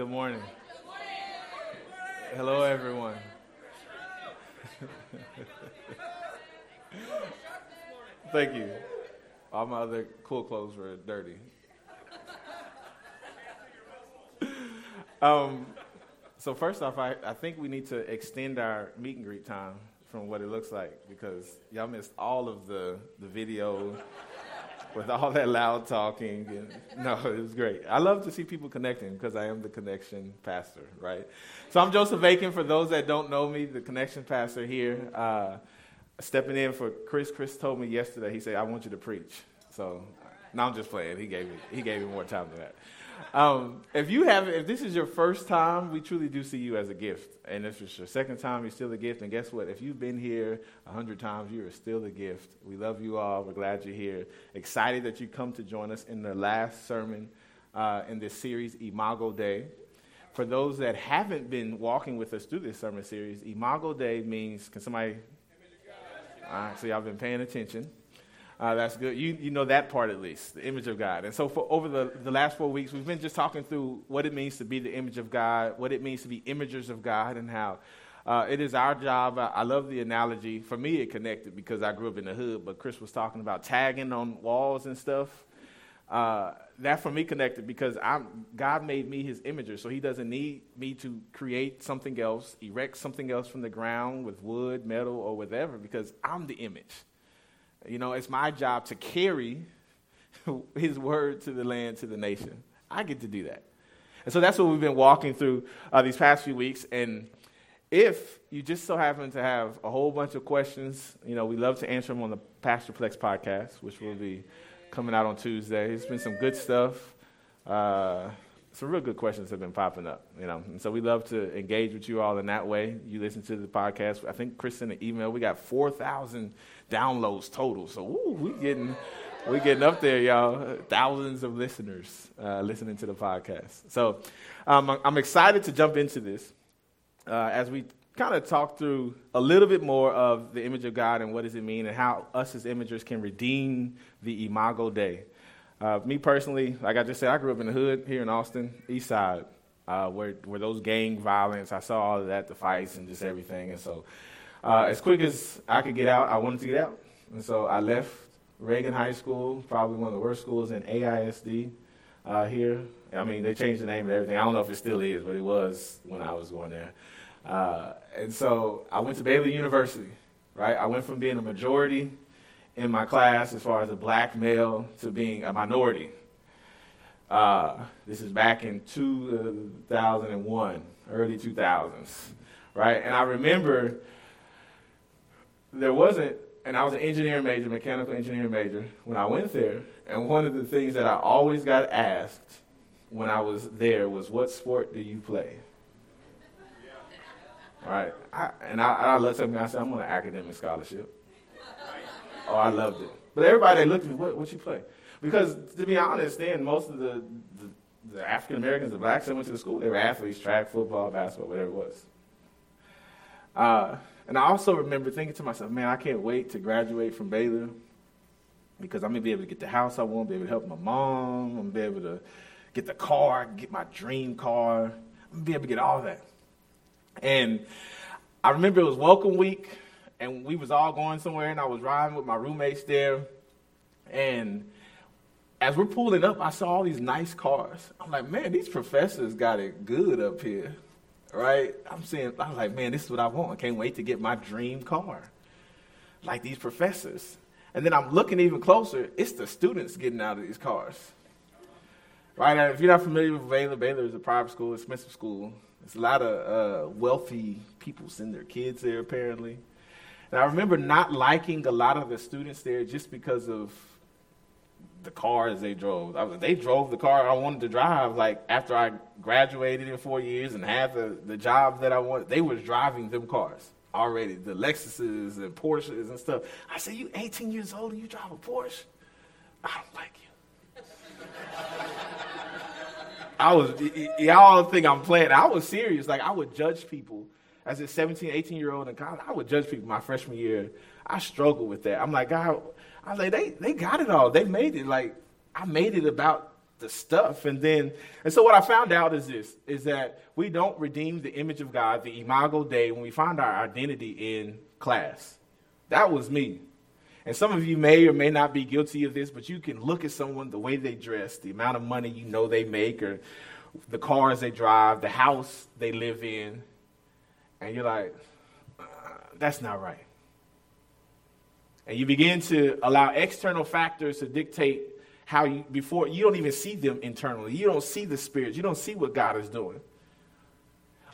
Good morning. Hello, everyone. Thank you. All my other cool clothes were dirty. Um, so first off, I, I think we need to extend our meet and greet time from what it looks like because y'all missed all of the, the video with all that loud talking. And, no, it was great. I love to see people connecting because I am the connection pastor, right? So I'm Joseph Aiken. For those that don't know me, the connection pastor here, uh, stepping in for Chris. Chris told me yesterday. He said, "I want you to preach." So, now I'm just playing. He gave me he gave me more time than that. Um, if you have, if this is your first time, we truly do see you as a gift. And if it's your second time, you're still a gift. And guess what? If you've been here a hundred times, you are still a gift. We love you all. We're glad you're here. Excited that you come to join us in the last sermon uh, in this series, Imago Dei. For those that haven't been walking with us through this sermon series, Imago Dei means, can somebody? All right, so y'all been paying attention. Uh, that's good. You, you know that part at least, the image of God. And so for over the, the last four weeks, we've been just talking through what it means to be the image of God, what it means to be imagers of God, and how uh, it is our job. I, I, love the analogy. For me, it connected because I grew up in the hood, but Chris was talking about tagging on walls and stuff. Uh, that for me connected because I'm, God made me his imager, so he doesn't need me to create something else, erect something else from the ground with wood, metal, or whatever, because I'm the image. You know, it's my job to carry his word to the land, to the nation. I get to do that. And so that's what we've been walking through uh, these past few weeks. And if you just so happen to have a whole bunch of questions, you know, we love to answer them on the Pastorplex podcast, which will be coming out on Tuesday. It's been some good stuff. Uh, some real good questions have been popping up, you know. And so we love to engage with you all in that way. You listen to the podcast. I think Chris sent an email. We got 4,000 downloads total. So ooh, we getting we getting up there, y'all. Thousands of listeners uh, listening to the podcast. So um, I'm excited to jump into this uh, as we kind of talk through a little bit more of the image of God and what does it mean and how us as imagers can redeem the Imago Dei. Uh, me personally, like I just said, I grew up in the hood here in Austin, East Side, uh, where where those gang violence, I saw all of that, the fights and just everything, and so uh, as quick as I could get out, I wanted to get out. And so I left Reagan High School, probably one of the worst schools in AISD uh, here. I mean, they changed the name and everything. I don't know if it still is, but it was when I was going there. Uh, and so I went to Baylor University, right? I went from being a majority in my class as far as a black male to being a minority. Uh, this is back in 2001, early 2000s, right? And I remember there wasn't, and I was an engineering major, mechanical engineering major, when I went there. And one of the things that I always got asked when I was there was, What sport do you play? Right. I, and I, I at me, I said, I'm on an academic scholarship. Oh, I loved it. But everybody looked at me, what, what you play? Because to be honest, then most of the, the, the African Americans, the blacks that went to the school, they were athletes, track, football, basketball, whatever it was. Uh, and I also remember thinking to myself, man, I can't wait to graduate from Baylor because I'm going to be able to get the house I want, be able to help my mom, I'm going to be able to get the car, get my dream car, I'm going to be able to get all that. And I remember it was welcome week, and we was all going somewhere, and I was riding with my roommates there, and as we're pulling up, I saw all these nice cars. I'm like, man, these professors got it good up here right? I'm saying, I was like, man, this is what I want. I can't wait to get my dream car. Like these professors. And then I'm looking even closer, it's the students getting out of these cars. Right? Now, if you're not familiar with Baylor, Baylor is a private school, expensive school. There's a lot of uh, wealthy people send their kids there, apparently. And I remember not liking a lot of the students there just because of the cars they drove. I was, they drove the car I wanted to drive. Like after I graduated in four years and had the, the job that I wanted, they were driving them cars already. The Lexuses and Porsches and stuff. I said, "You 18 years old and you drive a Porsche? I don't like you." I was y- y'all think I'm playing. I was serious. Like I would judge people as a 17, 18 year old in college. I would judge people my freshman year. I struggled with that. I'm like, God I was like, they, they got it all. They made it. Like, I made it about the stuff. And then, and so what I found out is this, is that we don't redeem the image of God, the imago Dei, when we find our identity in class. That was me. And some of you may or may not be guilty of this, but you can look at someone, the way they dress, the amount of money you know they make, or the cars they drive, the house they live in, and you're like, uh, that's not right. And you begin to allow external factors to dictate how you, before, you don't even see them internally. You don't see the spirits. You don't see what God is doing.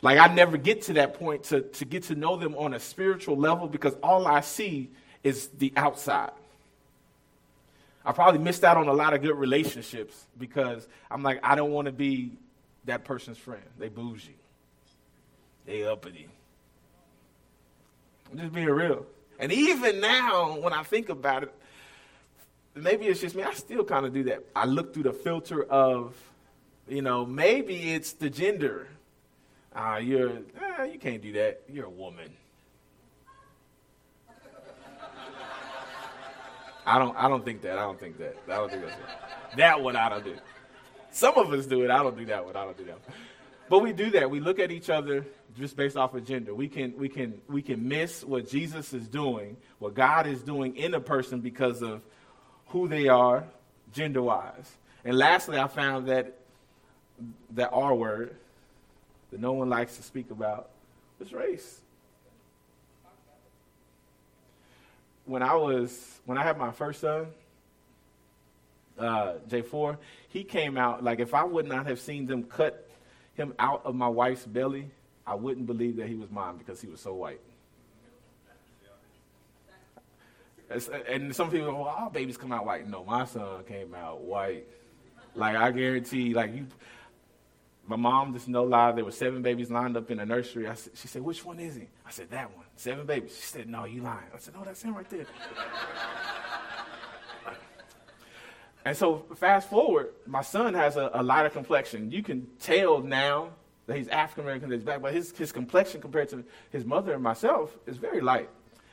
Like, I never get to that point to, to get to know them on a spiritual level because all I see is the outside. I probably missed out on a lot of good relationships because I'm like, I don't want to be that person's friend. They bougie. They uppity. I'm just being real. And even now, when I think about it, maybe it's just me. I still kind of do that. I look through the filter of, you know, maybe it's the gender. Uh, you're, eh, you can't do that. You're a woman. I don't, I don't think that. I don't think that. I don't think that's it. That one I don't do. Some of us do it. I don't do that one. I don't do that one. But we do that. We look at each other just based off of gender. We can, we can, we can miss what Jesus is doing, what God is doing in a person because of who they are gender wise. And lastly, I found that that R word that no one likes to speak about was race. When I was when I had my first son, uh, J4, he came out like if I would not have seen them cut him out of my wife's belly, I wouldn't believe that he was mine because he was so white. And some people go, well, all babies come out white. No, my son came out white. Like, I guarantee, like, you, my mom, just no lie, there were seven babies lined up in the nursery. I she said, which one is he? I said, that one. Seven babies. She said, no, you lying. I said, no, that's him right there. And so, fast forward, my son has a, a lighter complexion. You can tell now that he's African American, that he's black, but his, his complexion compared to his mother and myself is very light.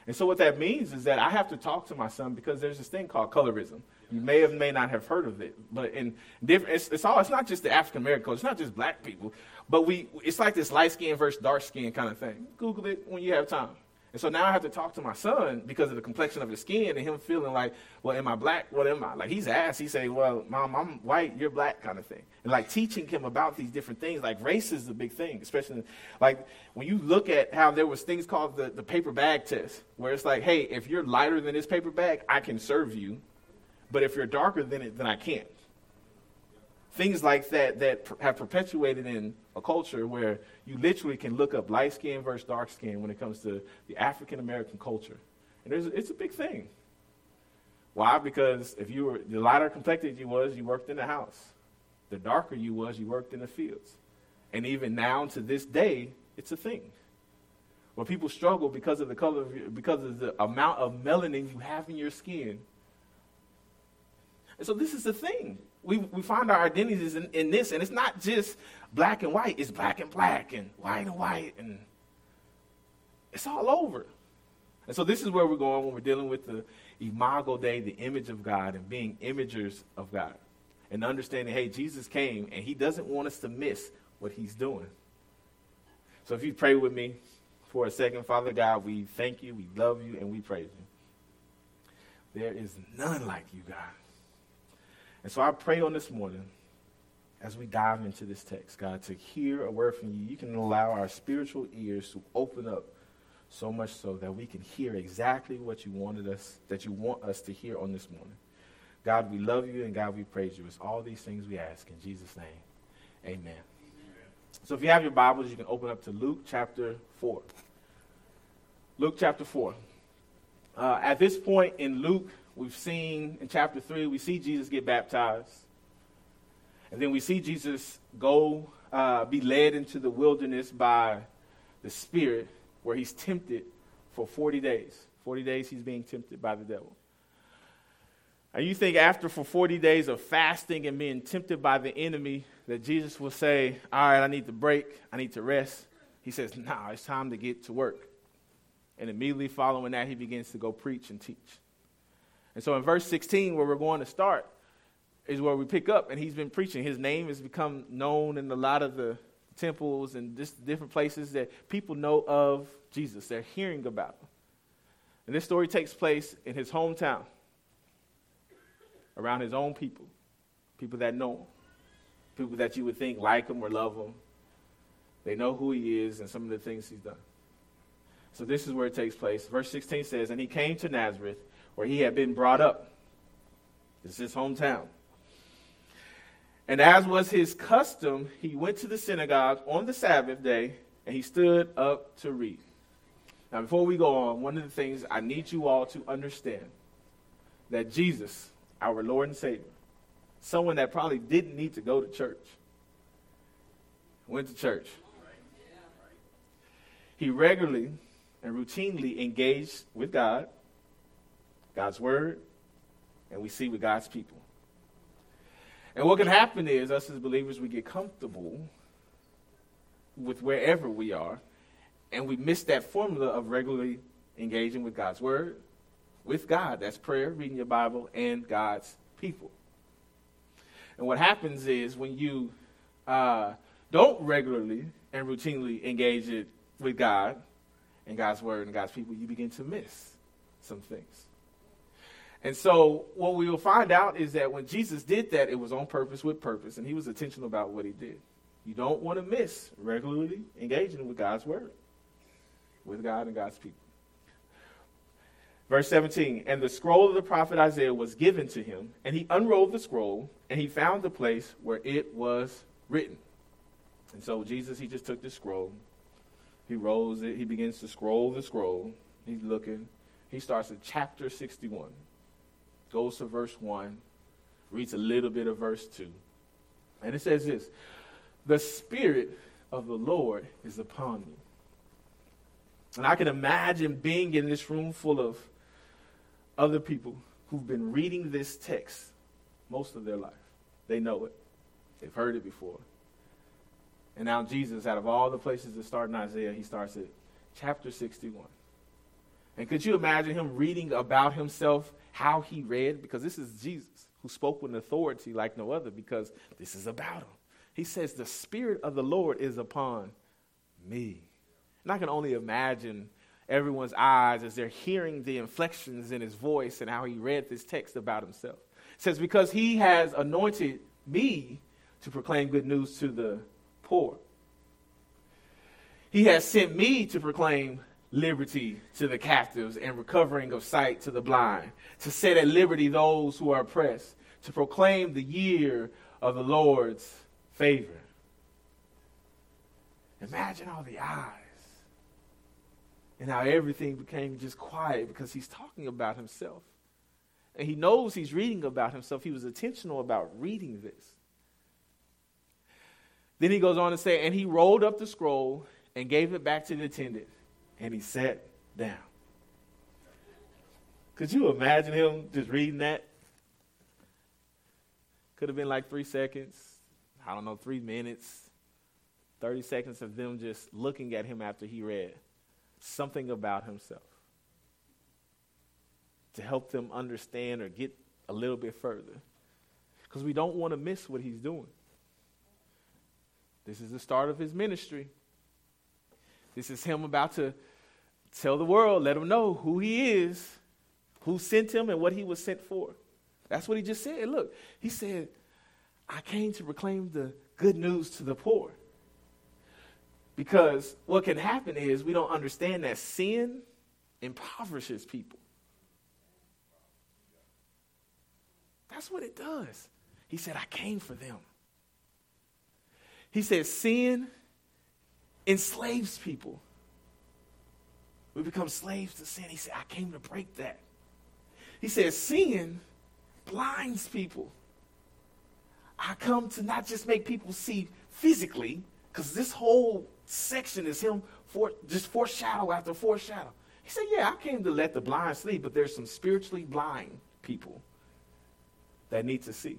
And so what that means is that I have to talk to my son because there's this thing called colorism. You may or may not have heard of it, but in different, it's, it's all. It's not just the African American. It's not just black people, but we. It's like this light skin versus dark skin kind of thing. Google it when you have time. And so now I have to talk to my son because of the complexion of his skin and him feeling like, well, am I black? What am I? Like he's asked, he say, well, mom, I'm white, you're black, kind of thing. And like teaching him about these different things, like race is a big thing, especially like when you look at how there was things called the, the paper bag test, where it's like, hey, if you're lighter than this paper bag, I can serve you, but if you're darker than it, then I can't things like that that have perpetuated in a culture where you literally can look up light skin versus dark skin when it comes to the African American culture. And it's a big thing. Why? Because if you were the lighter complected you was, you worked in the house. The darker you was, you worked in the fields. And even now to this day, it's a thing. Where people struggle because of the color of your, because of the amount of melanin you have in your skin. And so this is the thing we, we find our identities in, in this, and it's not just black and white, is black and black and white and white, and it's all over. And so this is where we're going when we're dealing with the imago Dei, the image of God, and being imagers of God. And understanding, hey, Jesus came, and he doesn't want us to miss what he's doing. So if you pray with me for a second, Father God, we thank you, we love you, and we praise you. There is none like you, God. And so I pray on this morning, as we dive into this text, God, to hear a word from you. You can allow our spiritual ears to open up so much so that we can hear exactly what you wanted us, that you want us to hear on this morning. God, we love you, and God, we praise you. It's all these things we ask in Jesus' name. Amen. So if you have your Bibles, you can open up to Luke chapter 4. Luke chapter 4. Uh, at this point in Luke, we've seen in chapter 3, we see Jesus get baptized. And then we see Jesus go uh, be led into the wilderness by the Spirit, where he's tempted for 40 days. 40 days he's being tempted by the devil. And you think after for 40 days of fasting and being tempted by the enemy that Jesus will say, All right, I need to break, I need to rest. He says, Nah, it's time to get to work. And immediately following that, he begins to go preach and teach. And so in verse 16, where we're going to start, is where we pick up, and he's been preaching. His name has become known in a lot of the temples and just different places that people know of Jesus. They're hearing about him. And this story takes place in his hometown, around his own people, people that know him, people that you would think like him or love him. They know who he is and some of the things he's done. So this is where it takes place. Verse 16 says, And he came to Nazareth, where he had been brought up. This is his hometown. And as was his custom, he went to the synagogue on the Sabbath day and he stood up to read. Now, before we go on, one of the things I need you all to understand that Jesus, our Lord and Savior, someone that probably didn't need to go to church, went to church. He regularly and routinely engaged with God, God's Word, and we see with God's people. And what can happen is, us as believers, we get comfortable with wherever we are, and we miss that formula of regularly engaging with God's Word, with God. That's prayer, reading your Bible, and God's people. And what happens is when you uh, don't regularly and routinely engage it with God and God's Word and God's people, you begin to miss some things. And so, what we will find out is that when Jesus did that, it was on purpose with purpose, and he was intentional about what he did. You don't want to miss regularly engaging with God's word, with God and God's people. Verse 17, and the scroll of the prophet Isaiah was given to him, and he unrolled the scroll, and he found the place where it was written. And so Jesus, he just took the scroll, he rolls it, he begins to scroll the scroll. He's looking. He starts at chapter 61 goes to verse 1, reads a little bit of verse 2. And it says this The Spirit of the Lord is upon me. And I can imagine being in this room full of other people who've been reading this text most of their life. They know it, they've heard it before. And now, Jesus, out of all the places to start in Isaiah, he starts at chapter 61. And could you imagine him reading about himself how he read, because this is Jesus who spoke with authority like no other, because this is about him. He says, The Spirit of the Lord is upon me. And I can only imagine everyone's eyes as they're hearing the inflections in his voice and how he read this text about himself. It says, Because he has anointed me to proclaim good news to the poor. He has sent me to proclaim liberty to the captives and recovering of sight to the blind, to set at liberty those who are oppressed, to proclaim the year of the Lord's favor. Imagine all the eyes and how everything became just quiet because he's talking about himself. And he knows he's reading about himself. He was intentional about reading this. Then he goes on to say, and he rolled up the scroll and gave it back to the attendant and he sat down. Could you imagine him just reading that? Could have been like three seconds, I don't know, three minutes, 30 seconds of them just looking at him after he read something about himself to help them understand or get a little bit further. Because we don't want to miss what he's doing. This is the start of his ministry. This is him about to tell the world, let them know who he is, who sent him, and what he was sent for. That's what he just said. Look, he said, I came to proclaim the good news to the poor. Because what can happen is we don't understand that sin impoverishes people. That's what it does. He said, I came for them. He said, sin enslaves people. We become slaves to sin. He said, I came to break that. He says, sin blinds people. I come to not just make people see physically, because this whole section is him for just foreshadow after foreshadow. He said, Yeah, I came to let the blind sleep, but there's some spiritually blind people that need to see.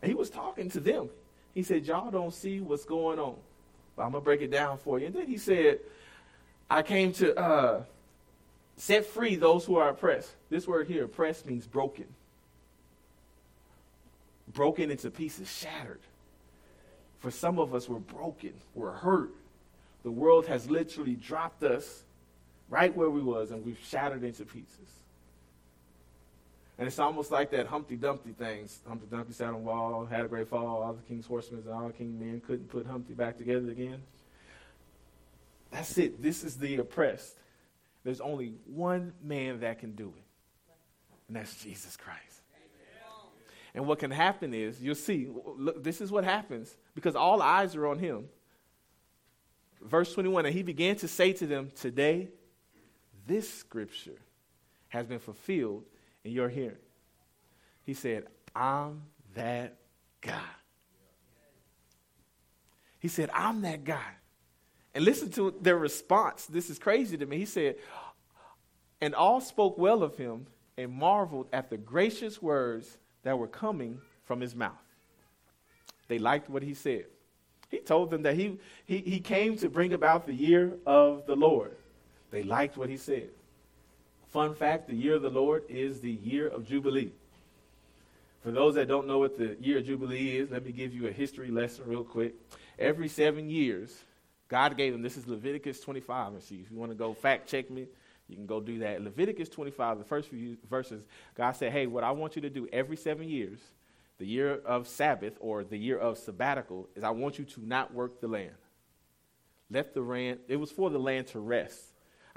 And he was talking to them. He said, Y'all don't see what's going on. But I'm going to break it down for you. And then he said, I came to uh, set free those who are oppressed. This word here, oppressed, means broken. broken into pieces, shattered. For some of us, we're broken, we're hurt. The world has literally dropped us right where we was, and we've shattered into pieces. And it's almost like that Humpty Dumpty thing. Humpty Dumpty sat on the wall, had a great fall. All the king's horsemen and all the king's men couldn't put Humpty back together again. That's it. This is the oppressed. There's only one man that can do it, and that's Jesus Christ. And what can happen is, you'll see, look, this is what happens because all eyes are on him. Verse 21 And he began to say to them, Today, this scripture has been fulfilled in your hearing. He said, I'm that guy. He said, I'm that guy. And listen to their response. This is crazy to me. He said, And all spoke well of him and marveled at the gracious words that were coming from his mouth. They liked what he said. He told them that he, he, he came to bring about the year of the Lord. They liked what he said. Fun fact the year of the Lord is the year of Jubilee. For those that don't know what the year of Jubilee is, let me give you a history lesson real quick. Every seven years, God gave them, this is Leviticus 25. And see, if you want to go fact check me, you can go do that. Leviticus 25, the first few verses, God said, Hey, what I want you to do every seven years, the year of Sabbath or the year of sabbatical, is I want you to not work the land. Let the land, it was for the land to rest.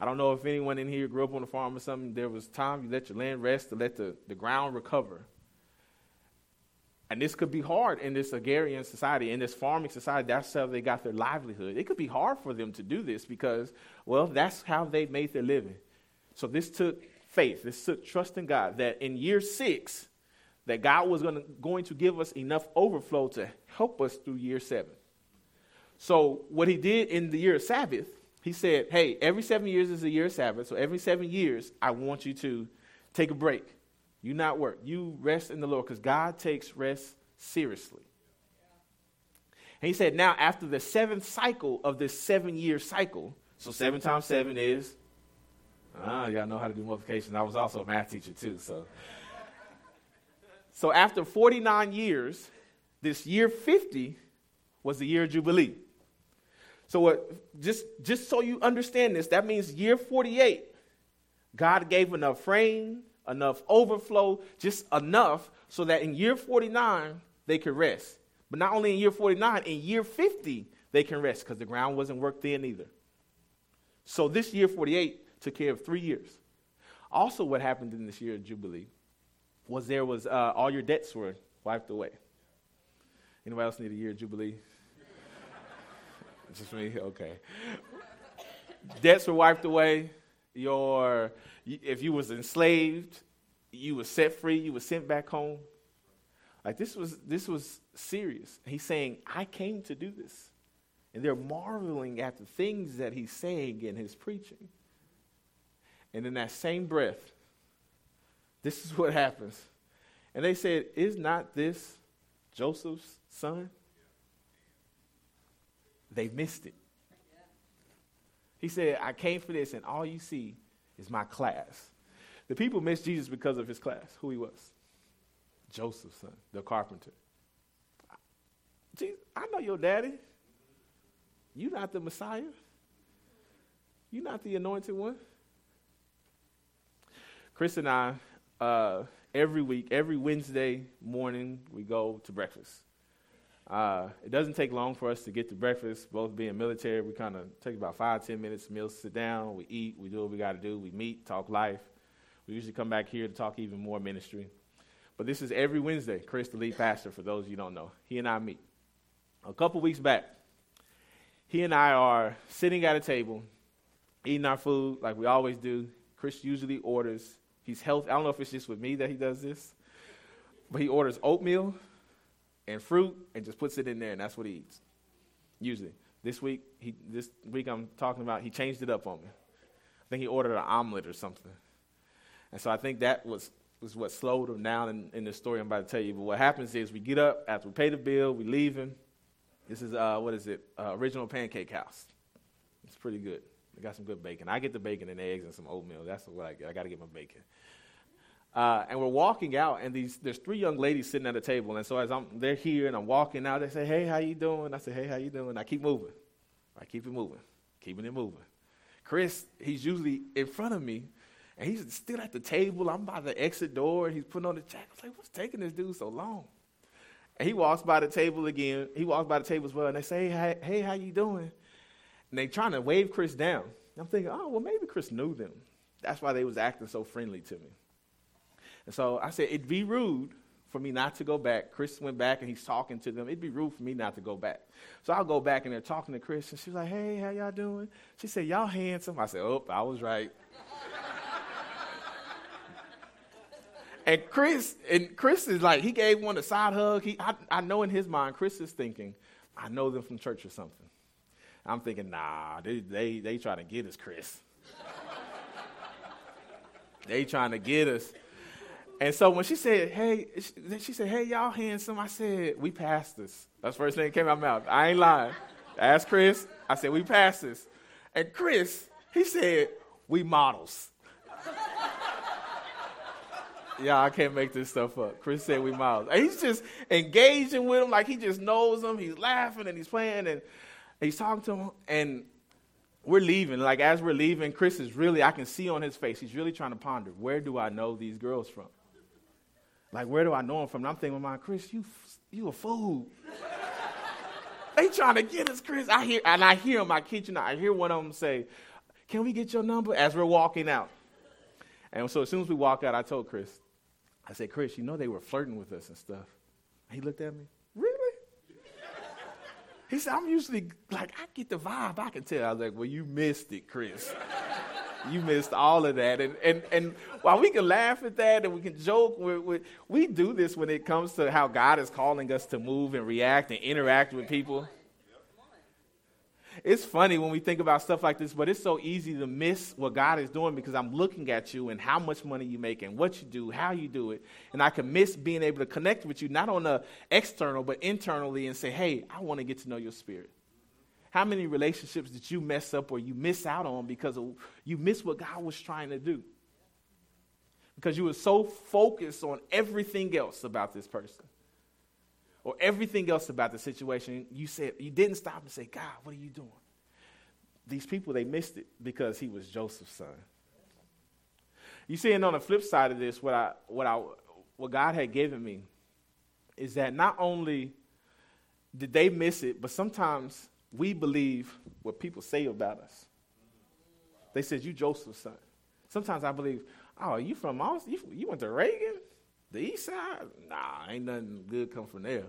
I don't know if anyone in here grew up on a farm or something. There was time you let your land rest to let the, the ground recover. And this could be hard in this agrarian society, in this farming society. That's how they got their livelihood. It could be hard for them to do this because, well, that's how they made their living. So this took faith. This took trust in God that in year six, that God was to, going to give us enough overflow to help us through year seven. So what he did in the year of Sabbath he said, Hey, every seven years is a year of Sabbath. So every seven years, I want you to take a break. You not work. You rest in the Lord because God takes rest seriously. And he said, Now, after the seventh cycle of this seven year cycle, so seven times seven is, ah, y'all know how to do multiplication. I was also a math teacher too. So, so after 49 years, this year 50 was the year of Jubilee. So what, just, just so you understand this, that means year 48, God gave enough rain, enough overflow, just enough so that in year 49, they could rest. But not only in year 49, in year 50, they can rest because the ground wasn't worked in either. So this year 48 took care of three years. Also, what happened in this year of Jubilee was there was uh, all your debts were wiped away. Anybody else need a year of Jubilee? Just me? Okay. Debts were wiped away. Your, if you was enslaved, you were set free. You were sent back home. Like this was this was serious. He's saying, "I came to do this," and they're marveling at the things that he's saying in his preaching. And in that same breath, this is what happens. And they said, "Is not this Joseph's son?" They missed it. He said, I came for this, and all you see is my class. The people missed Jesus because of his class, who he was. Joseph's son, the carpenter. Jesus, I know your daddy. You're not the Messiah. You're not the anointed one. Chris and I, uh, every week, every Wednesday morning, we go to breakfast. Uh, it doesn't take long for us to get to breakfast. Both being military, we kind of take about five, ten minutes, meals, sit down, we eat, we do what we got to do, we meet, talk life. We usually come back here to talk even more ministry. But this is every Wednesday. Chris, the lead pastor, for those you don't know, he and I meet. A couple weeks back, he and I are sitting at a table, eating our food like we always do. Chris usually orders. He's healthy. I don't know if it's just with me that he does this, but he orders oatmeal and fruit and just puts it in there, and that's what he eats. Usually. This week, he, this week I'm talking about, he changed it up on me. I think he ordered an omelet or something. And so I think that was, was what slowed him down in, in the story I'm about to tell you. But what happens is we get up, after we pay the bill, we leave him. This is, uh, what is it? Uh, original Pancake House. It's pretty good. They got some good bacon. I get the bacon and eggs and some oatmeal. That's what I get. I got to get my bacon. Uh, and we're walking out, and these there's three young ladies sitting at a table. And so as I'm they're here, and I'm walking out, they say, "Hey, how you doing?" I say, "Hey, how you doing?" I keep moving. I keep it moving, keeping it moving. Chris, he's usually in front of me, and he's still at the table. I'm by the exit door, and he's putting on the jacket. I was like, "What's taking this dude so long?" And he walks by the table again. He walks by the table as well, and they say, "Hey, hey, how you doing?" And they trying to wave Chris down. I'm thinking, "Oh, well, maybe Chris knew them. That's why they was acting so friendly to me." And so I said, it'd be rude for me not to go back. Chris went back and he's talking to them. It'd be rude for me not to go back. So I'll go back and they're talking to Chris, and she's like, hey, how y'all doing? She said, y'all handsome. I said, oh, I was right. and Chris, and Chris is like, he gave one a side hug. He, I, I know in his mind, Chris is thinking, I know them from church or something. I'm thinking, nah, they, they, they trying to get us, Chris. they trying to get us. And so when she said, hey, she said, hey, y'all handsome, I said, we passed this. That's the first thing that came out of my mouth. I ain't lying. I asked Chris. I said, we passed this. And Chris, he said, we models. yeah, I can't make this stuff up. Chris said we models. And he's just engaging with him like he just knows them. He's laughing and he's playing and he's talking to him. And we're leaving. Like as we're leaving, Chris is really, I can see on his face, he's really trying to ponder, where do I know these girls from? Like, where do I know him from? And I'm thinking, my Chris, you, you a fool. they trying to get us, Chris. I hear, and I hear in my kitchen. I hear one of them say, "Can we get your number?" As we're walking out. And so as soon as we walk out, I told Chris, I said, Chris, you know they were flirting with us and stuff. And he looked at me, really? he said, I'm usually like, I get the vibe. I can tell. I was like, well, you missed it, Chris you missed all of that. And, and, and while we can laugh at that and we can joke, we we we do this when it comes to how God is calling us to move and react and interact with people. It's funny when we think about stuff like this, but it's so easy to miss what God is doing because I'm looking at you and how much money you make and what you do, how you do it. And I can miss being able to connect with you, not on the external, but internally and say, hey, I want to get to know your spirit. How many relationships did you mess up or you miss out on because of, you missed what God was trying to do? Because you were so focused on everything else about this person or everything else about the situation, you said you didn't stop and say, God, what are you doing? These people they missed it because he was Joseph's son. You see, and on the flip side of this, what I what I what God had given me is that not only did they miss it, but sometimes we believe what people say about us. They said, You Joseph's son. Sometimes I believe, Oh, you from Austin? You, went to Reagan? The east side? Nah, ain't nothing good come from there.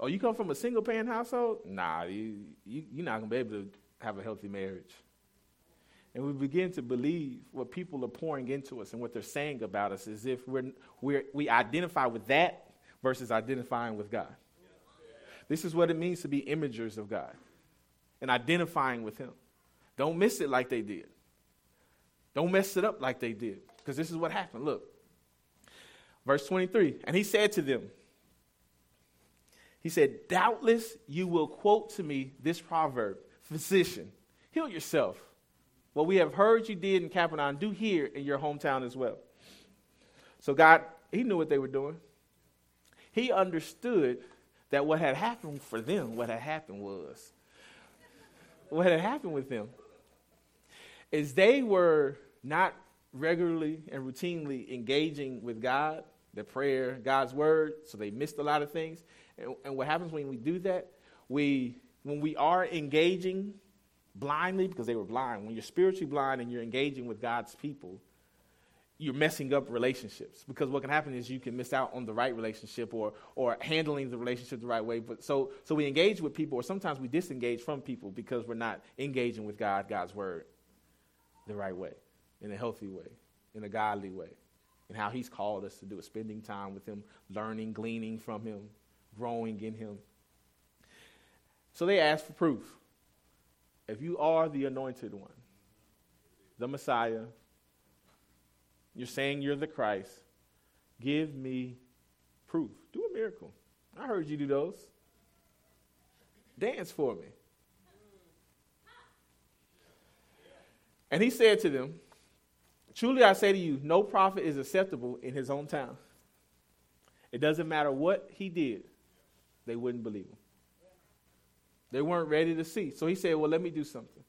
Oh, you come from a single parent household? Nah, you, you, you're not going to be able to have a healthy marriage. And we begin to believe what people are pouring into us and what they're saying about us as if we're, we're, we identify with that versus identifying with God. This is what it means to be imagers of God and identifying with Him. Don't miss it like they did. Don't mess it up like they did. Because this is what happened. Look, verse 23. And he said to them, He said, Doubtless you will quote to me this proverb Physician, heal yourself. What we have heard you did in Capernaum, do here in your hometown as well. So God, He knew what they were doing. He understood that what had happened for them, what had happened was, what had happened with them is they were not regularly and routinely engaging with God, the prayer, God's word, so they missed a lot of things. And, and what happens when we do that? We, when we are engaging blindly, because they were blind, when you're spiritually blind and you're engaging with God's people, you're messing up relationships. Because what can happen is you can miss out on the right relationship or or handling the relationship the right way. But so so we engage with people or sometimes we disengage from people because we're not engaging with god god's word the right way in a healthy way in a godly way and how he's called us to do it spending time with him learning gleaning from him growing in him. So they ask for proof. If you are the anointed one the messiah you're saying you're the Christ. Give me proof. Do a miracle. I heard you do those. Dance for me. And he said to them, Truly I say to you, no prophet is acceptable in his own town. It doesn't matter what he did, they wouldn't believe him. They weren't ready to see. So he said, Well, let me do something.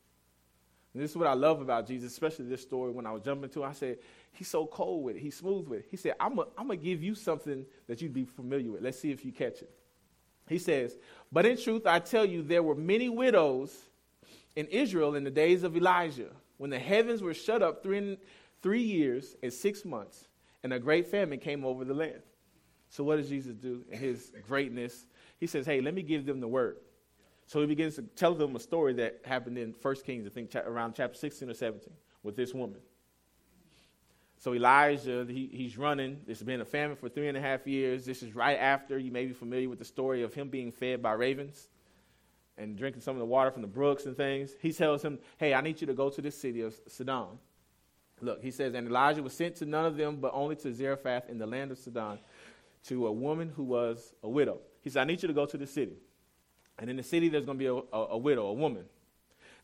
And this is what I love about Jesus, especially this story when I was jumping to. I said, He's so cold with it. He's smooth with it. He said, I'm going to give you something that you'd be familiar with. Let's see if you catch it. He says, But in truth, I tell you, there were many widows in Israel in the days of Elijah, when the heavens were shut up three, three years and six months, and a great famine came over the land. So, what does Jesus do in his greatness? He says, Hey, let me give them the word. So, he begins to tell them a story that happened in 1 Kings, I think around chapter 16 or 17, with this woman. So, Elijah, he, he's running. There's been a famine for three and a half years. This is right after, you may be familiar with the story of him being fed by ravens and drinking some of the water from the brooks and things. He tells him, Hey, I need you to go to this city of Sidon Look, he says, and Elijah was sent to none of them, but only to Zarephath in the land of Sidon, to a woman who was a widow. He said, I need you to go to the city. And in the city, there's going to be a, a, a widow, a woman.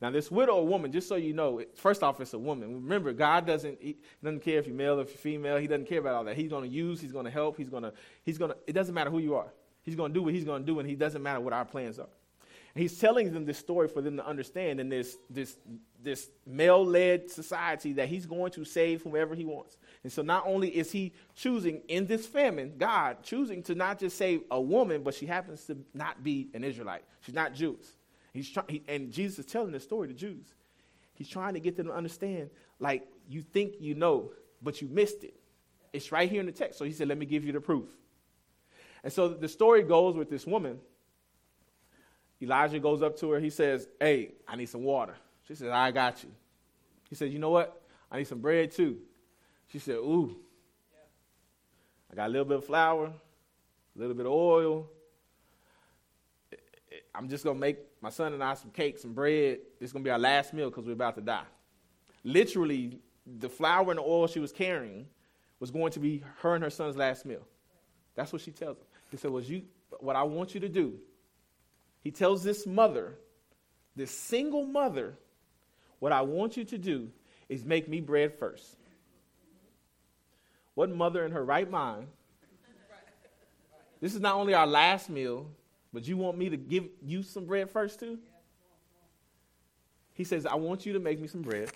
Now, this widow woman, just so you know, first off, it's a woman. Remember, God doesn't he doesn't care if you're male or if you're female. He doesn't care about all that. He's going to use. He's going to help. He's going to. He's going to. It doesn't matter who you are. He's going to do what he's going to do, and he doesn't matter what our plans are. He's telling them this story for them to understand in this, this, this male led society that he's going to save whomever he wants. And so not only is he choosing in this famine, God choosing to not just save a woman, but she happens to not be an Israelite. She's not Jewish. He's try, he, and Jesus is telling this story to Jews. He's trying to get them to understand, like, you think you know, but you missed it. It's right here in the text. So he said, Let me give you the proof. And so the story goes with this woman Elijah goes up to her. He says, Hey, I need some water. She says, I got you. He says, You know what? I need some bread too. She said, Ooh. I got a little bit of flour, a little bit of oil. I'm just going to make my son and I some cake, some bread. This is going to be our last meal because we're about to die. Literally, the flour and the oil she was carrying was going to be her and her son's last meal. That's what she tells him. He said, well, you, What I want you to do he tells this mother, this single mother, what I want you to do is make me bread first. What mother in her right mind? This is not only our last meal, but you want me to give you some bread first too? He says, I want you to make me some bread.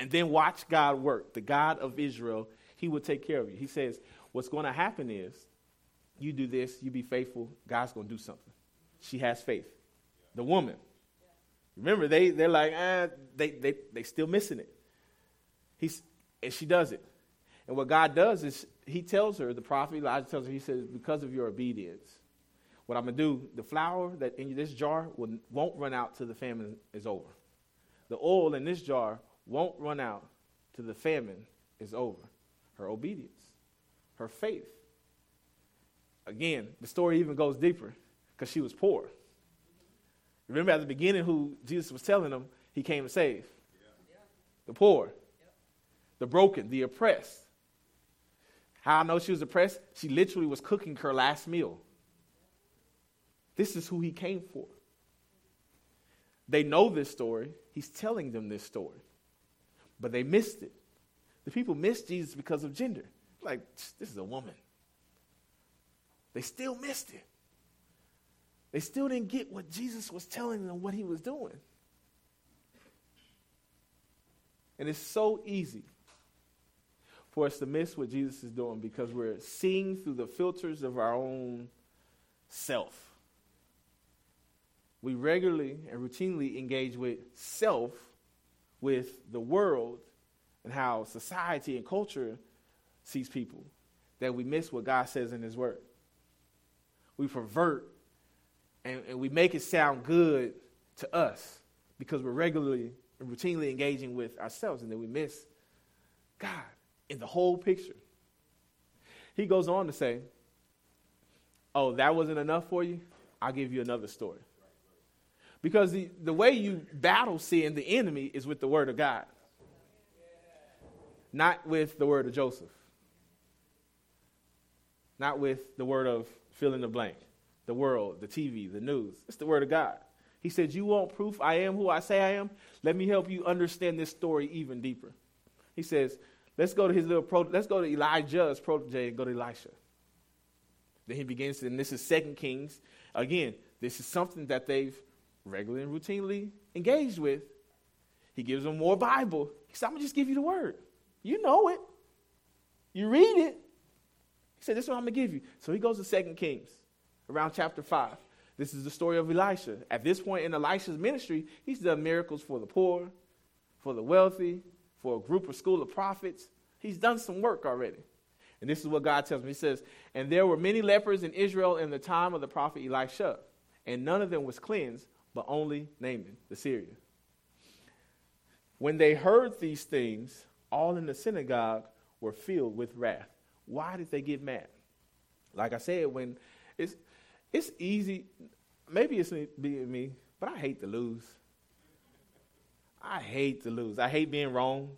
And then watch God work. The God of Israel, he will take care of you. He says, What's going to happen is you do this, you be faithful, God's going to do something. She has faith. The woman. Remember, they, they're like, ah, they, they, they still missing it. He's, and she does it. And what God does is he tells her, the prophet Elijah tells her, he says, because of your obedience, what I'm going to do, the flour that in this jar will, won't run out till the famine is over. The oil in this jar won't run out till the famine is over. Her obedience, her faith. Again, the story even goes deeper because she was poor. Remember at the beginning who Jesus was telling them he came to save? Yeah. The poor, the broken, the oppressed. How I know she was oppressed? She literally was cooking her last meal. This is who he came for. They know this story. He's telling them this story. But they missed it. The people missed Jesus because of gender. Like, this is a woman. They still missed it. They still didn't get what Jesus was telling them what he was doing. And it's so easy for us to miss what Jesus is doing because we're seeing through the filters of our own self. We regularly and routinely engage with self, with the world, and how society and culture sees people, that we miss what God says in His Word. We pervert and, and we make it sound good to us because we're regularly and routinely engaging with ourselves, and then we miss God in the whole picture. He goes on to say, Oh, that wasn't enough for you? I'll give you another story. Because the, the way you battle sin, the enemy, is with the word of God, not with the word of Joseph, not with the word of fill in the blank the world, the TV, the news. It's the Word of God. He said, You want proof I am who I say I am? Let me help you understand this story even deeper. He says, let's go to his little pro, let's go to Elijah's protege and go to Elisha. Then he begins and this is Second Kings. Again, this is something that they've regularly and routinely engaged with. He gives them more Bible. He said, I'm gonna just give you the word. You know it. You read it. He said, This is what I'm gonna give you. So he goes to Second Kings around chapter 5. This is the story of Elisha. At this point in Elisha's ministry, he's done miracles for the poor, for the wealthy, for a group or school of prophets. He's done some work already. And this is what God tells me. He says, And there were many lepers in Israel in the time of the prophet Elisha, and none of them was cleansed, but only Naaman, the Syrian. When they heard these things, all in the synagogue were filled with wrath. Why did they get mad? Like I said, when it's it's easy, maybe it's being me, but I hate to lose. I hate to lose. I hate being wrong.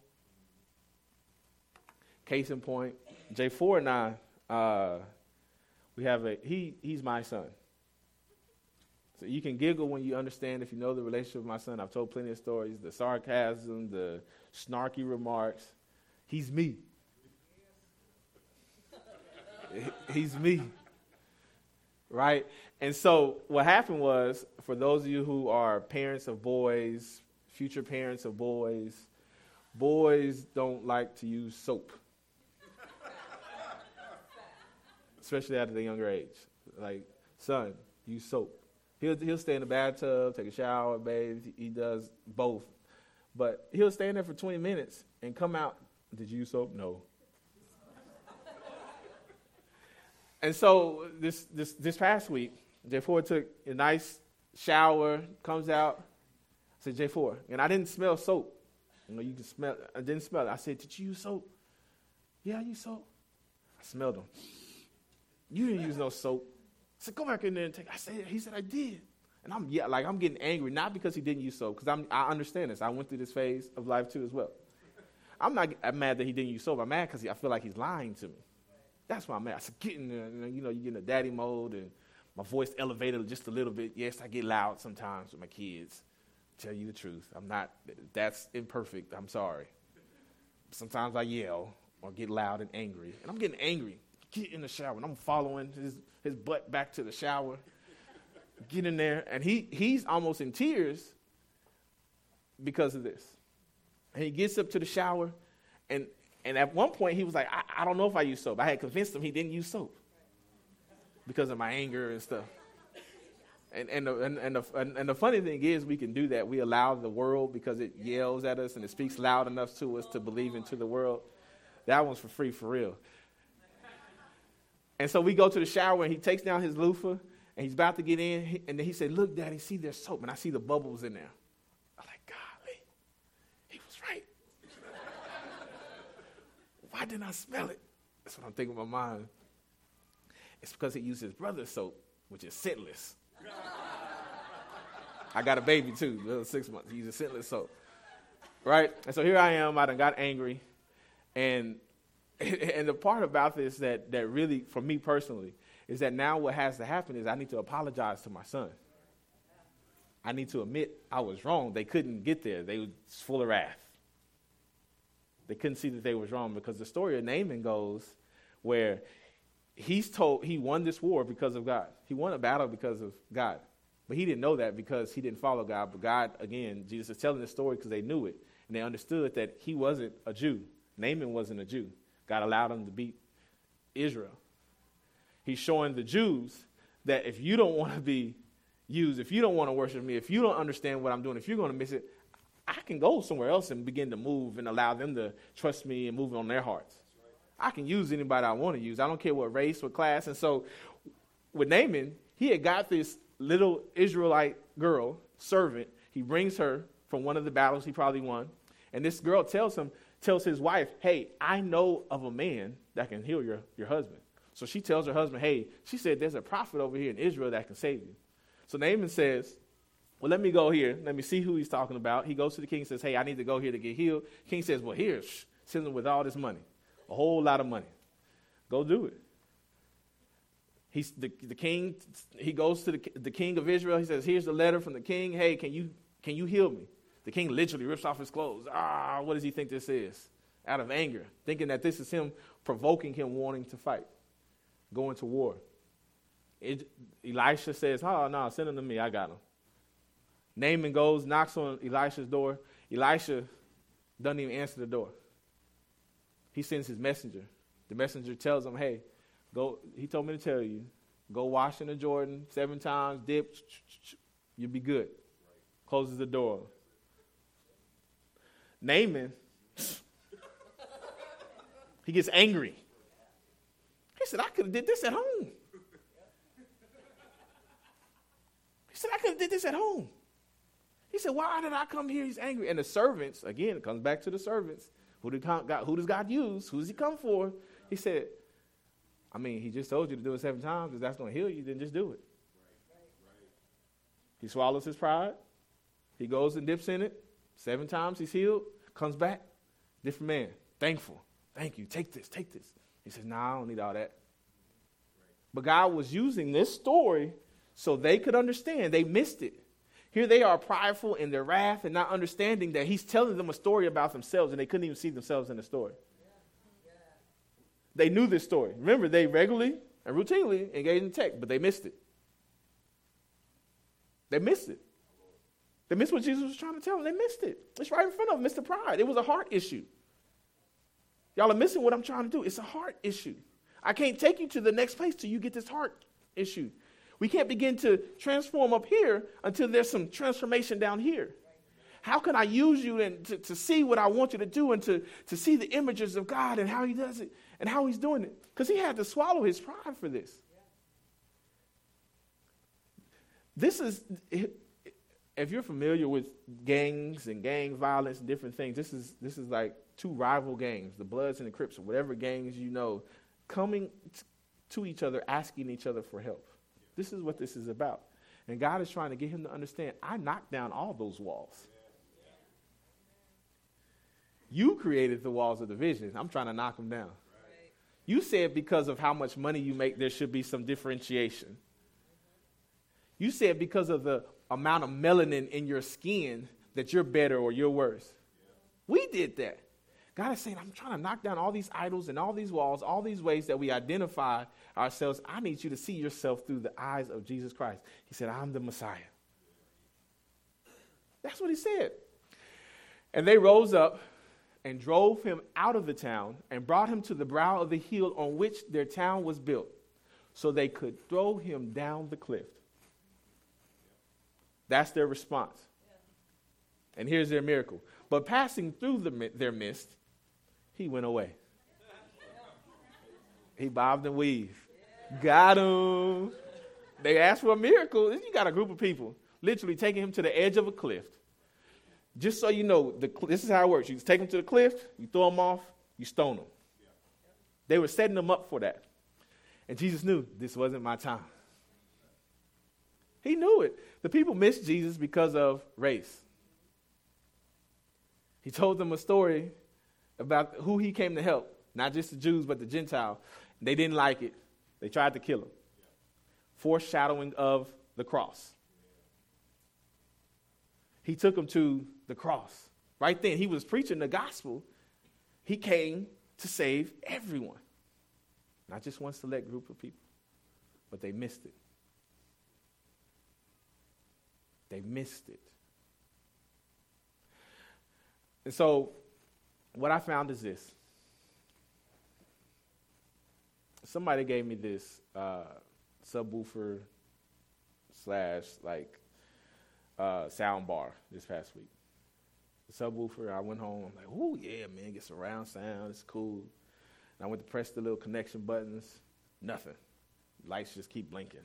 Case in point, J4 and I, uh, we have a he he's my son. So you can giggle when you understand if you know the relationship with my son. I've told plenty of stories, the sarcasm, the snarky remarks. He's me. He's me. Right? And so what happened was, for those of you who are parents of boys, future parents of boys, boys don't like to use soap. Especially at a younger age. Like, son, use soap. He'll, he'll stay in the bathtub, take a shower, bathe. He does both. But he'll stay in there for 20 minutes and come out. Did you use soap? No. and so this, this, this past week, J4 took a nice shower, comes out. I said, J4. And I didn't smell soap. You know, you can smell I didn't smell it. I said, Did you use soap? Yeah, I use soap. I smelled them. You didn't use no soap. I said, Go back in there and take I said, he said, I did. And I'm yeah, like I'm getting angry, not because he didn't use soap, because I'm I understand this. I went through this phase of life too as well. I'm not I'm mad that he didn't use soap. I'm mad because I feel like he's lying to me. That's why I'm mad. I said, get in there, and, you know, you get in a daddy mode and my voice elevated just a little bit. Yes, I get loud sometimes with my kids. Tell you the truth. I'm not, that's imperfect. I'm sorry. Sometimes I yell or get loud and angry. And I'm getting angry. Get in the shower. And I'm following his, his butt back to the shower. Get in there. And he, he's almost in tears because of this. And he gets up to the shower. And, and at one point, he was like, I, I don't know if I use soap. I had convinced him he didn't use soap because of my anger and stuff. And, and, and, and, the, and the funny thing is, we can do that. We allow the world, because it yells at us and it speaks loud enough to us to believe into the world. That one's for free, for real. And so we go to the shower and he takes down his loofah and he's about to get in. And then he said, Look, Daddy, see there's soap. And I see the bubbles in there. I'm like, Golly, he was right. Why didn't I smell it? That's what I'm thinking in my mind. It's because he used his brother's soap, which is scentless. I got a baby too, little six months. He uses scentless soap. Right? And so here I am, I done got angry. And and the part about this that, that really, for me personally, is that now what has to happen is I need to apologize to my son. I need to admit I was wrong. They couldn't get there. They was full of wrath. They couldn't see that they was wrong because the story of Naaman goes where he's told he won this war because of God. He won a battle because of God. But he didn't know that because he didn't follow God. But God, again, Jesus is telling the story because they knew it. And they understood that he wasn't a Jew. Naaman wasn't a Jew. God allowed him to beat Israel. He's showing the Jews that if you don't want to be used, if you don't want to worship me, if you don't understand what I'm doing, if you're going to miss it, I can go somewhere else and begin to move and allow them to trust me and move on their hearts. I can use anybody I want to use. I don't care what race, what class. And so with Naaman, he had got this little Israelite girl, servant. He brings her from one of the battles he probably won. And this girl tells him, tells his wife, Hey, I know of a man that can heal your, your husband. So she tells her husband, Hey, she said, There's a prophet over here in Israel that can save you. So Naaman says, Well, let me go here. Let me see who he's talking about. He goes to the king and says, Hey, I need to go here to get healed. King says, Well, here, send him with all this money a whole lot of money. Go do it. He's the, the king, he goes to the, the king of Israel. He says, Here's the letter from the king. Hey, can you, can you heal me? The king literally rips off his clothes. Ah, what does he think this is? out of anger, thinking that this is him provoking him wanting to fight, going to war. It, Elisha says, Oh, no, send him to me. I got him. Naaman goes, knocks on Elisha's door. Elisha doesn't even answer the door. He sends his messenger. The messenger tells him, Hey, go. He told me to tell you, go wash in the Jordan seven times, dip, you'll be good. Closes the door. Naaman, he gets angry. He said, I could have did this at home. He said, I could have did this at home. He said, Why did I come here? He's angry. And the servants, again, it comes back to the servants. Who, did God, who does God use? Who does he come for? He said, I mean, he just told you to do it seven times. If that's going to heal you, then just do it. He swallows his pride. He goes and dips in it. Seven times he's healed. Comes back. Different man. Thankful. Thank you. Take this. Take this. He says, No, nah, I don't need all that. But God was using this story so they could understand. They missed it. Here they are prideful in their wrath and not understanding that he's telling them a story about themselves and they couldn't even see themselves in the story. They knew this story. Remember, they regularly and routinely engaged in tech, but they missed it. They missed it. They missed what Jesus was trying to tell them. They missed it. It's right in front of them. It's the pride. It was a heart issue. Y'all are missing what I'm trying to do. It's a heart issue. I can't take you to the next place till you get this heart issue. We can't begin to transform up here until there's some transformation down here. How can I use you and to, to see what I want you to do and to, to see the images of God and how He does it and how He's doing it? Because He had to swallow His pride for this. This is, if you're familiar with gangs and gang violence and different things, this is, this is like two rival gangs, the Bloods and the Crips, or whatever gangs you know, coming to each other, asking each other for help. This is what this is about. And God is trying to get him to understand I knocked down all those walls. You created the walls of division. I'm trying to knock them down. You said because of how much money you make, there should be some differentiation. You said because of the amount of melanin in your skin that you're better or you're worse. We did that. God is saying, I'm trying to knock down all these idols and all these walls, all these ways that we identify ourselves. I need you to see yourself through the eyes of Jesus Christ. He said, I'm the Messiah. That's what he said. And they rose up and drove him out of the town and brought him to the brow of the hill on which their town was built, so they could throw him down the cliff. That's their response. And here's their miracle. But passing through the, their midst, he went away. He bobbed and weaved. Got him. They asked for a miracle. You got a group of people literally taking him to the edge of a cliff. Just so you know, the, this is how it works. You take him to the cliff, you throw him off, you stone him. They were setting him up for that. And Jesus knew this wasn't my time. He knew it. The people missed Jesus because of race. He told them a story about who he came to help, not just the Jews, but the Gentile. They didn't like it. They tried to kill him. Foreshadowing of the cross. He took them to the cross. Right then, he was preaching the gospel. He came to save everyone, not just one select group of people, but they missed it. They missed it. And so what I found is this. Somebody gave me this uh, subwoofer slash like uh, sound bar this past week. The subwoofer, I went home. I'm like, oh yeah, man, get surround sound. It's cool. And I went to press the little connection buttons. Nothing. Lights just keep blinking,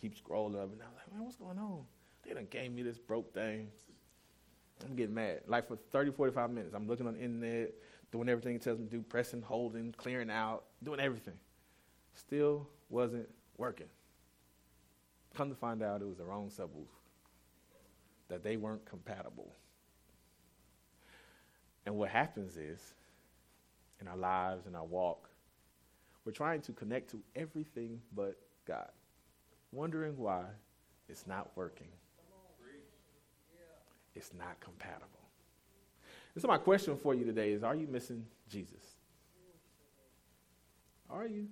keep scrolling up, and I'm like, man, what's going on? They done gave me this broke thing. I'm getting mad. Like for 30, 45 minutes, I'm looking on the internet, doing everything it tells me to do, pressing, holding, clearing out, doing everything. Still wasn't working. Come to find out it was the wrong subwoofer, that they weren't compatible. And what happens is, in our lives, in our walk, we're trying to connect to everything but God, wondering why it's not working it's not compatible. And so, my question for you today is Are you missing Jesus? Are you?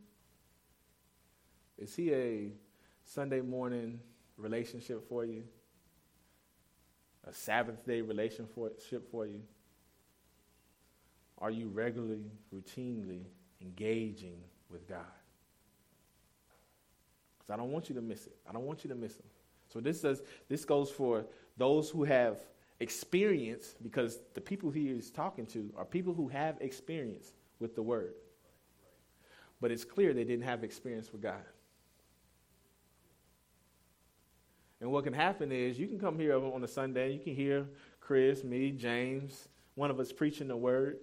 Is he a Sunday morning relationship for you? A Sabbath day relationship for you? Are you regularly, routinely engaging with God? Because I don't want you to miss it. I don't want you to miss him. So this does this goes for those who have experience, because the people he is talking to are people who have experience with the word. But it's clear they didn't have experience with God. And what can happen is you can come here on a Sunday, you can hear Chris, me, James, one of us preaching the word.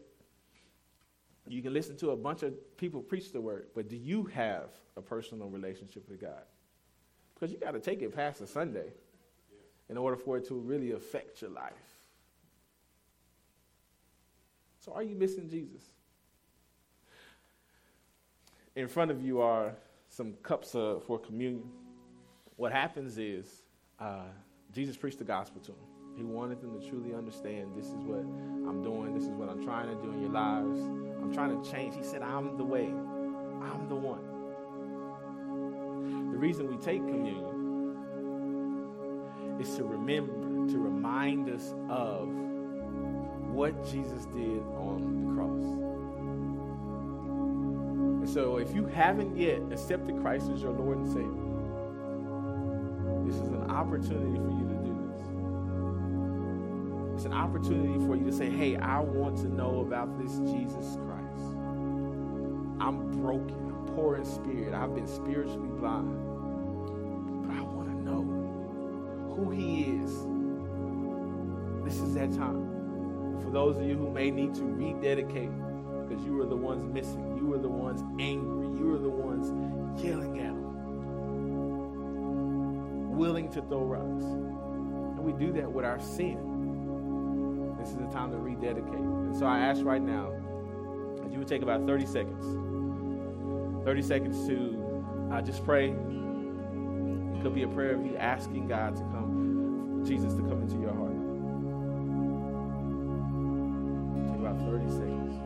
You can listen to a bunch of people preach the word, but do you have a personal relationship with God? Because you got to take it past a Sunday in order for it to really affect your life. So, are you missing Jesus? In front of you are some cups uh, for communion. What happens is uh, Jesus preached the gospel to them. He wanted them to truly understand this is what I'm doing, this is what I'm trying to do in your lives. I'm trying to change. He said, I'm the way, I'm the one. The reason we take communion is to remember, to remind us of what Jesus did on the cross. And so, if you haven't yet accepted Christ as your Lord and Savior, this is an opportunity for you to do this. It's an opportunity for you to say, hey, I want to know about this Jesus Christ. I'm broken. I'm poor in spirit. I've been spiritually blind. Who He is. This is that time. For those of you who may need to rededicate because you were the ones missing, you were the ones angry, you were the ones yelling at Him, willing to throw rocks. And we do that with our sin. This is the time to rededicate. And so I ask right now that you would take about 30 seconds. 30 seconds to uh, just pray. It could be a prayer of you asking God to come, Jesus to come into your heart. Take about 30 seconds.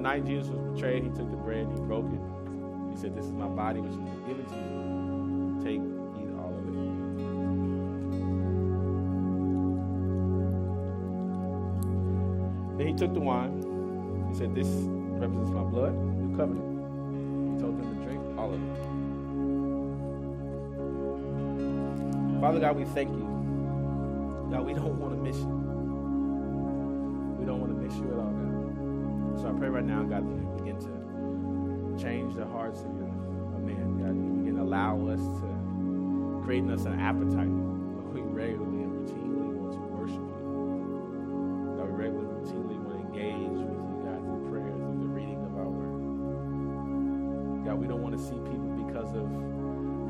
The night Jesus was betrayed, he took the bread, he broke it. He said, This is my body, which is given to you. Take, eat all of it. Then he took the wine. He said, This represents my blood, new covenant. He told them to drink all of it. Father God, we thank you. God, we don't want to miss you. We don't want to miss you at all, God. I pray right now, God, that you begin to change the hearts of man. God, you begin to allow us to create in us an appetite where we regularly and routinely want to worship you. God, we regularly and routinely want to engage with you, God, through prayer, through the reading of our word. God, we don't want to see people because of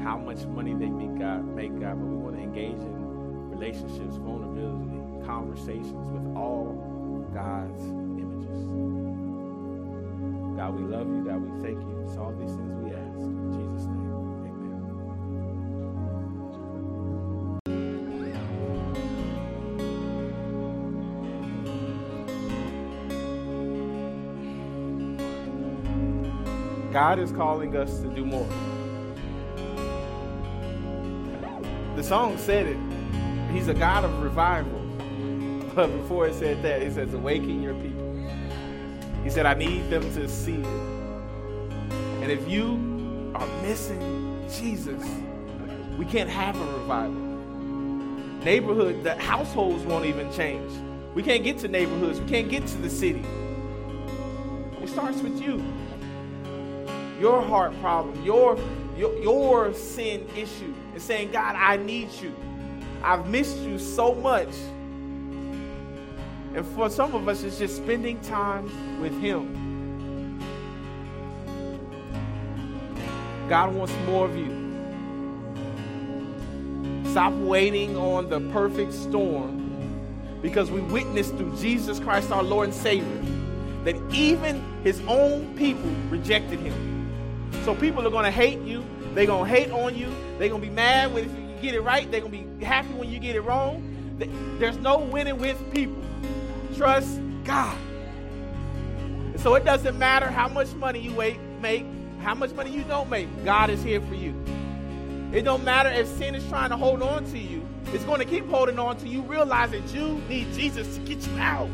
how much money they make, God, make, God, but we want to engage in relationships, vulnerability, conversations with all God's images. God, we love you. God, we thank you. It's all these things we ask. In Jesus' name, amen. God is calling us to do more. The song said it. He's a God of revival. But before it said that, it says, Awaken your people. He said, I need them to see it. And if you are missing Jesus, we can't have a revival. Neighborhood, the households won't even change. We can't get to neighborhoods. We can't get to the city. It starts with you. Your heart problem, your, your, your sin issue is saying, God, I need you. I've missed you so much. And for some of us, it's just spending time with Him. God wants more of you. Stop waiting on the perfect storm because we witnessed through Jesus Christ, our Lord and Savior, that even His own people rejected Him. So people are going to hate you. They're going to hate on you. They're going to be mad when you get it right. They're going to be happy when you get it wrong. There's no winning with people. Trust God. And so it doesn't matter how much money you make, how much money you don't make. God is here for you. It don't matter if sin is trying to hold on to you. It's going to keep holding on to you. Realize that you need Jesus to get you out.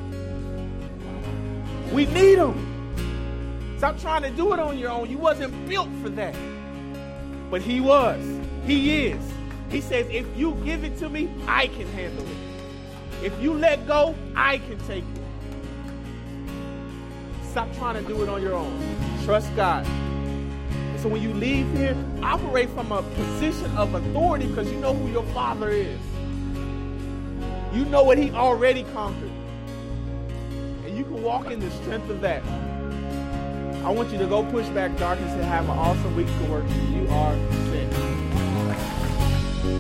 We need him. Stop trying to do it on your own. You wasn't built for that. But he was. He is. He says, if you give it to me, I can handle it. If you let go, I can take it. Stop trying to do it on your own. Trust God. So when you leave here, operate from a position of authority because you know who your father is. You know what he already conquered. And you can walk in the strength of that. I want you to go push back darkness and have an awesome week to work. You are